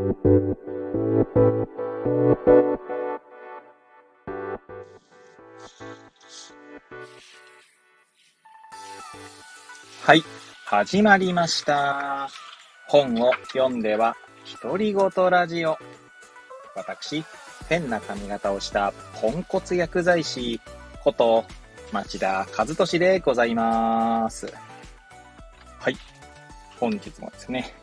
はい、始まりました。本を読んでは、独り言ラジオ。私、変な髪型をしたポンコツ薬剤師こと、町田和俊でございます。はい。本日もですね、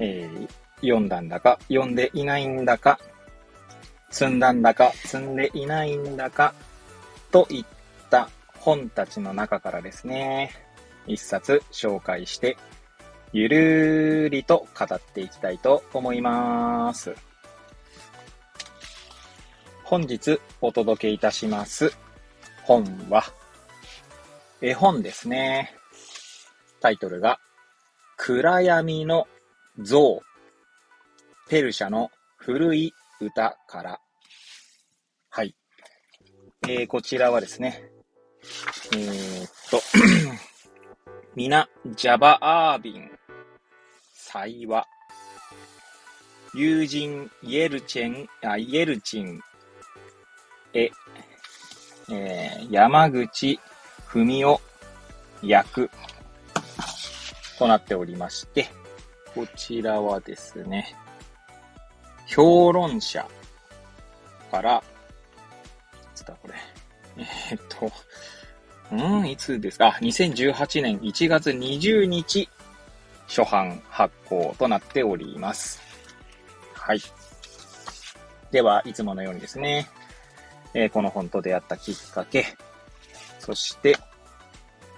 えー、読んだんだか、読んでいないんだか、積んだんだか、積んでいないんだか、といった本たちの中からですね、一冊紹介して、ゆるーりと語っていきたいと思います。本日お届けいたします本は、絵本ですね。タイトルが、暗闇の像。ペルシャの古い歌から。はい。えー、こちらはですね、えー、っと ミナ・ジャバ・アービン、サイワ、友人、イエルチェン、あ、イエルチン、え、えー、山口文夫役となっておりまして、こちらはですね、評論者から、いつだこれ。えー、っと、うん、いつですか ?2018 年1月20日、初版発行となっております。はい。では、いつものようにですね、えー、この本と出会ったきっかけ、そして、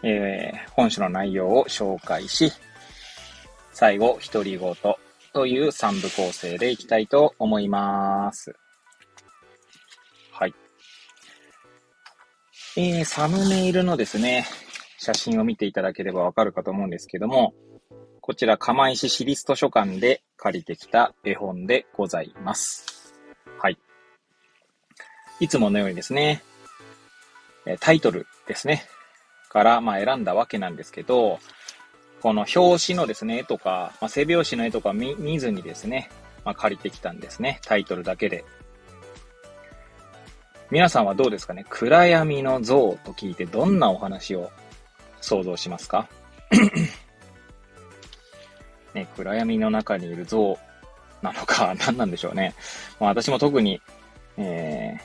えー、本書の内容を紹介し、最後、独り言という3部構成でいきたいと思います。はい。えー、サムネイルのですね、写真を見ていただければわかるかと思うんですけども、こちら、釜石市立図書館で借りてきた絵本でございます。はい。いつものようにですね、タイトルですね、から、まあ、選んだわけなんですけど、この表紙のですね、絵とか、まあ、背表紙の絵とか見ずにですね、まあ、借りてきたんですね。タイトルだけで。皆さんはどうですかね？暗闇の像と聞いてどんなお話を想像しますか？ね、暗闇の中にいる像なのか 何なんでしょうね。まあ、私も特に、えー、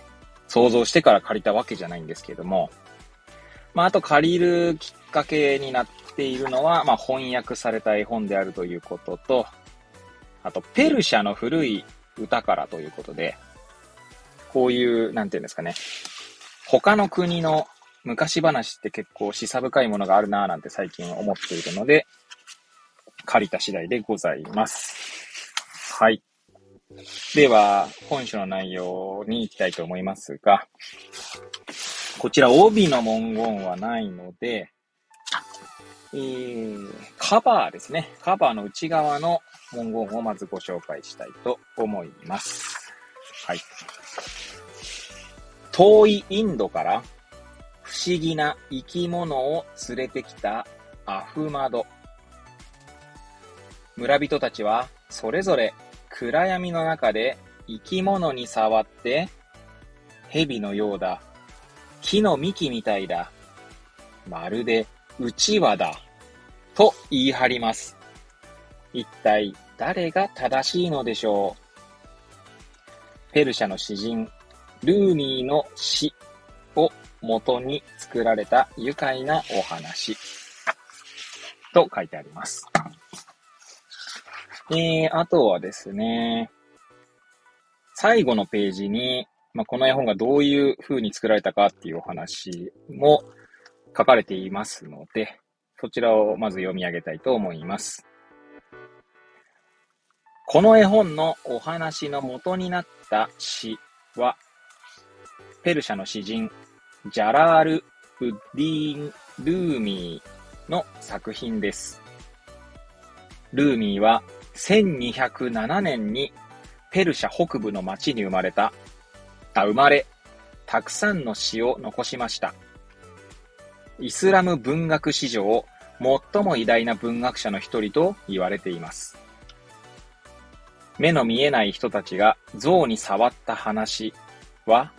想像してから借りたわけじゃないんですけども、まあ、あと借りるきっかけになっているのは、まあ、翻訳された絵本であるということと、あと、ペルシャの古い歌からということで、こういう、なんていうんですかね。他の国の昔話って結構示唆深いものがあるなぁなんて最近思っているので、借りた次第でございます。はい。では、本書の内容に行きたいと思いますが、こちら帯の文言はないので、えー、カバーですね。カバーの内側の文言をまずご紹介したいと思います。はい。遠いインドから不思議な生き物を連れてきたアフマド。村人たちはそれぞれ暗闇の中で生き物に触って蛇のようだ。木の幹みたいだ。まるでうちわだ。と言い張ります。一体誰が正しいのでしょう？ペルシャの詩人ルーミーの詩を元に作られた愉快なお話と書いてあります。えー、あとはですね、最後のページに、まあ、この絵本がどういう風に作られたかっていうお話も書かれていますので、そちらをまず読み上げたいと思います。この絵本のお話の元になった詩は、ペルシャの詩人、ジャラール・ウッディーン・ルーミーの作品です。ルーミーは1207年にペルシャ北部の町に生まれた、あ、生まれ、たくさんの詩を残しました。イスラム文学史上、最も偉大な文学者の一人と言われています。目の見えない人たちが象に触った話は、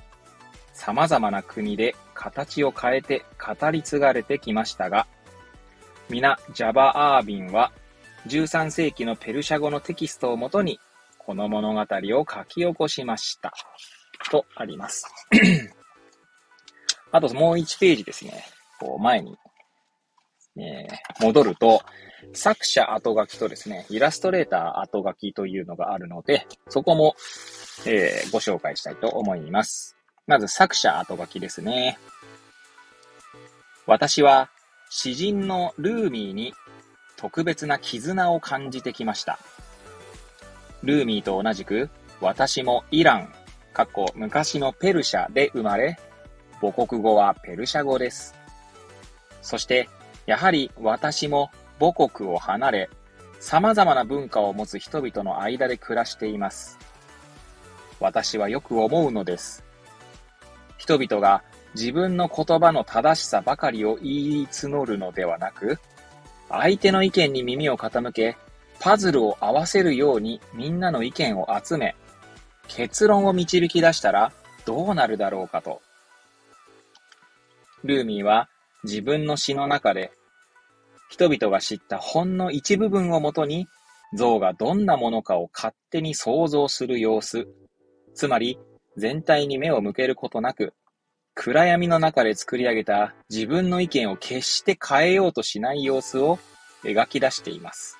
様々な国で形を変えて語り継がれてきましたが、皆ジャバアービンは13世紀のペルシャ語のテキストをもとにこの物語を書き起こしました。とあります。あともう1ページですね。こう前に、えー、戻ると、作者後書きとですね、イラストレーター後書きというのがあるので、そこも、えー、ご紹介したいと思います。まず作者後書きですね。私は詩人のルーミーに特別な絆を感じてきました。ルーミーと同じく、私もイラン、過去昔のペルシャで生まれ、母国語はペルシャ語です。そして、やはり私も母国を離れ、様々な文化を持つ人々の間で暮らしています。私はよく思うのです。人々が自分の言葉の正しさばかりを言い募るのではなく、相手の意見に耳を傾け、パズルを合わせるようにみんなの意見を集め、結論を導き出したらどうなるだろうかと。ルーミーは自分の詩の中で、人々が知ったほんの一部分をもとに、象がどんなものかを勝手に想像する様子、つまり全体に目を向けることなく、暗闇の中で作り上げた自分の意見を決して変えようとしない様子を描き出しています。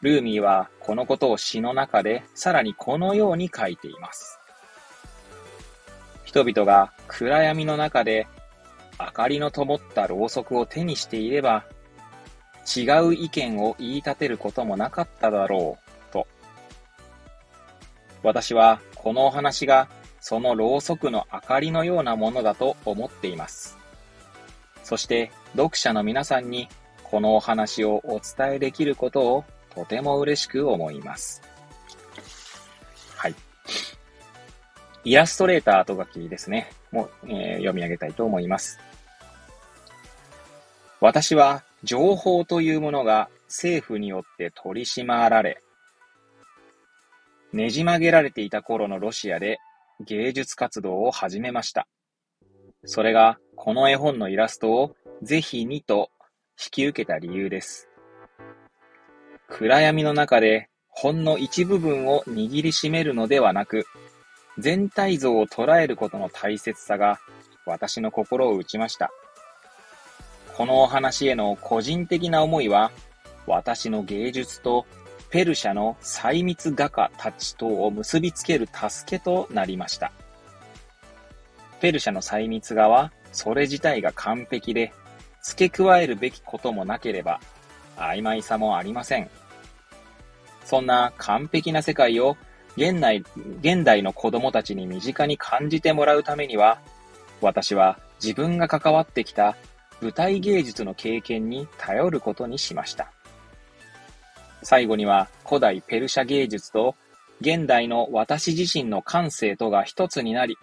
ルーミーはこのことを詩の中でさらにこのように書いています。人々が暗闇の中で明かりの灯ったろうそくを手にしていれば違う意見を言い立てることもなかっただろうと。私はこのお話がそのろうそくの明かりのようなものだと思っています。そして読者の皆さんにこのお話をお伝えできることをとても嬉しく思います。はい。イラストレーター後書きですね。もう、えー、読み上げたいと思います。私は情報というものが政府によって取り締まられ、ねじ曲げられていた頃のロシアで芸術活動を始めました。それがこの絵本のイラストをぜひにと引き受けた理由です。暗闇の中でほんの一部分を握りしめるのではなく、全体像を捉えることの大切さが私の心を打ちました。このお話への個人的な思いは、私の芸術とペルシャの細密画家たちとを結びつける助けとなりました。ペルシャの細密画は、それ自体が完璧で、付け加えるべきこともなければ、曖昧さもありません。そんな完璧な世界を現代現代の子供たちに身近に感じてもらうためには、私は自分が関わってきた舞台芸術の経験に頼ることにしました。最後には古代ペルシャ芸術と現代の私自身の感性とが一つになり、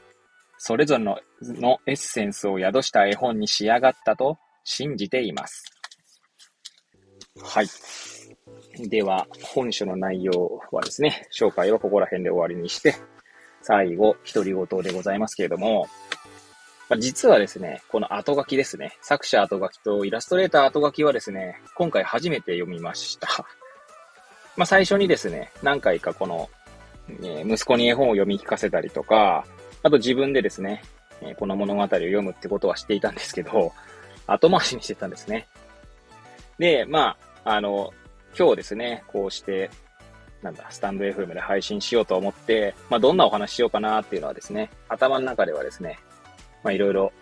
それぞれののエッセンスを宿した絵本に仕上がったと信じています。はい。では、本書の内容はですね、紹介はここら辺で終わりにして、最後、独り言でございますけれども、ま、実はですね、この後書きですね、作者後書きとイラストレーター後書きはですね、今回初めて読みました。まあ、最初にですね、何回かこの、え、息子に絵本を読み聞かせたりとか、あと自分でですね、え、この物語を読むってことはしていたんですけど、後回しにしてたんですね。で、まあ、あの、今日ですね、こうして、なんだ、スタンド FM で配信しようと思って、まあ、どんなお話しようかなっていうのはですね、頭の中ではですね、まあ、いろいろ、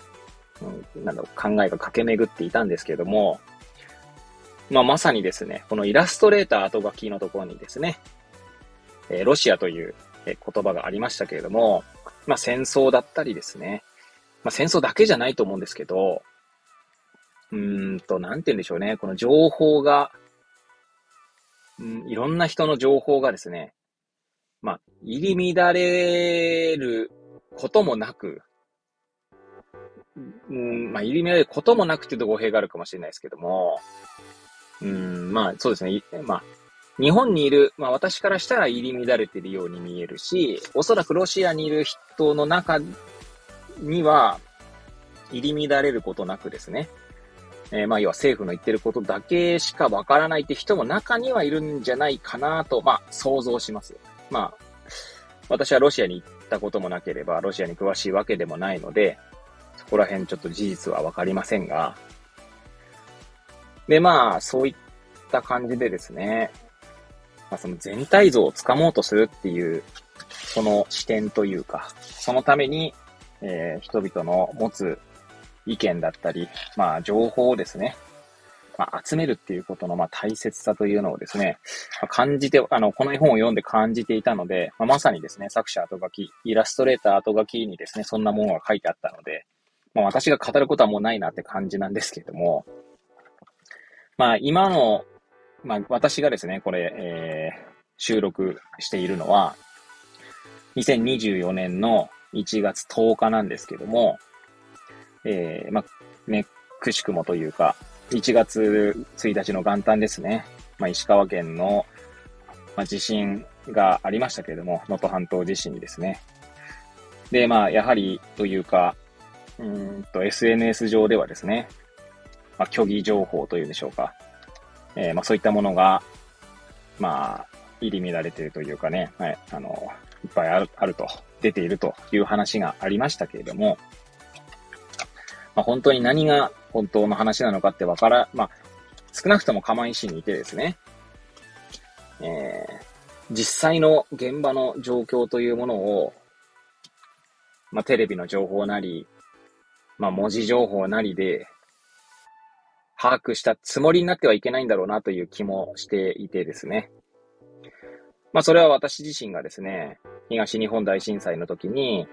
うん、なんだろう、考えが駆け巡っていたんですけども、まあ、まさにですね、このイラストレーター後書きのところにですね、えー、ロシアという言葉がありましたけれども、まあ、戦争だったりですね、まあ、戦争だけじゃないと思うんですけど、うんと、なんて言うんでしょうね、この情報が、うん、いろんな人の情報がですね、まあ、入り乱れることもなく、うん、まあ、入り乱れることもなくてと語弊があるかもしれないですけども、うん、まあ、そうですね。まあ、日本にいる、まあ私からしたら入り乱れているように見えるし、おそらくロシアにいる人の中には、入り乱れることなくですね、えー、まあ要は政府の言ってることだけしかわからないって人も中にはいるんじゃないかなと、まあ想像します。まあ、私はロシアに行ったこともなければ、ロシアに詳しいわけでもないので、そこら辺ちょっと事実はわかりませんが、で、まあ、そういった感じでですね、まあ、その全体像をつかもうとするっていう、その視点というか、そのために、えー、人々の持つ意見だったり、まあ、情報をですね、まあ、集めるっていうことの、まあ、大切さというのをですね、まあ、感じて、あの、この絵本を読んで感じていたので、まあ、まさにですね、作者後書き、イラストレーター後書きにですね、そんなものが書いてあったので、まあ、私が語ることはもうないなって感じなんですけれども、まあ、今のまあ、私がですね、これ、えー、収録しているのは、2024年の1月10日なんですけども、えー、まあ、ね、くしくもというか、1月1日の元旦ですね。まあ、石川県の、まあ、地震がありましたけれども、能登半島地震ですね。で、まあ、やはり、というか、うんと、SNS 上ではですね、まあ、虚偽情報というんでしょうか。えー、まあそういったものが、まあ、入り乱れているというかね、はい、あの、いっぱいある、あると、出ているという話がありましたけれども、まあ本当に何が本当の話なのかってわから、まあ、少なくとも釜石にいてですね、えー、実際の現場の状況というものを、まあ、テレビの情報なり、まあ、文字情報なりで、把握したつもりになってはいけないんだろうなという気もしていてですね。まあそれは私自身がですね、東日本大震災の時に、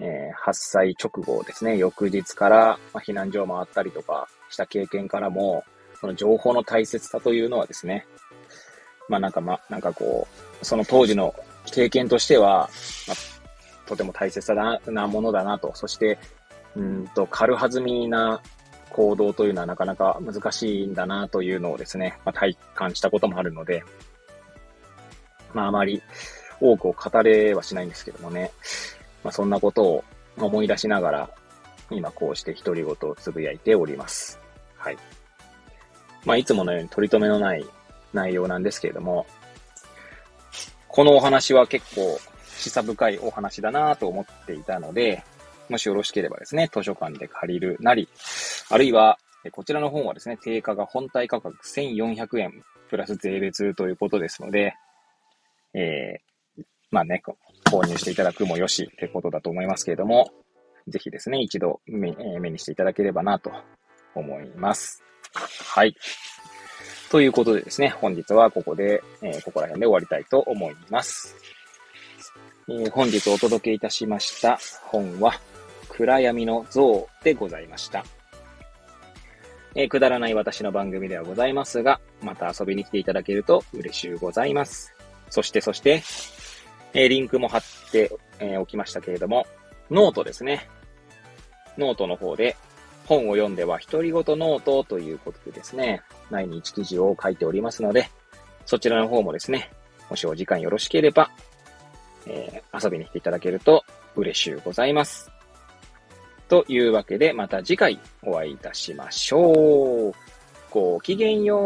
えー、発災直後ですね、翌日から、ま避難所を回ったりとかした経験からも、その情報の大切さというのはですね、まあなんかま、なんかこう、その当時の経験としては、まあ、とても大切ななものだなと、そして、うんと、軽はずみな行動というのはなかなか難しいんだなというのをですね、まあ、体感したこともあるので、まああまり多くを語れはしないんですけどもね、まあそんなことを思い出しながら、今こうして独り言をつぶやいております。はい。まあいつものように取り留めのない内容なんですけれども、このお話は結構示唆深いお話だなと思っていたので、もしよろしければですね、図書館で借りるなり、あるいは、こちらの本はですね、定価が本体価格1400円プラス税別ということですので、えー、まあね、購入していただくもよしってことだと思いますけれども、ぜひですね、一度目,、え目にしていただければなと思います。はい。ということでですね、本日はここで、えー、ここら辺で終わりたいと思います。えー、本日お届けいたしました本は、暗闇の像でございました。えー、くだらない私の番組ではございますが、また遊びに来ていただけると嬉しゅうございます。そして、そして、えー、リンクも貼って、えー、おきましたけれども、ノートですね。ノートの方で、本を読んでは独り言ノートということでですね、毎日記事を書いておりますので、そちらの方もですね、もしお時間よろしければ、えー、遊びに来ていただけると嬉しゅうございます。というわけで、また次回お会いいたしましょう。ごきげんよう。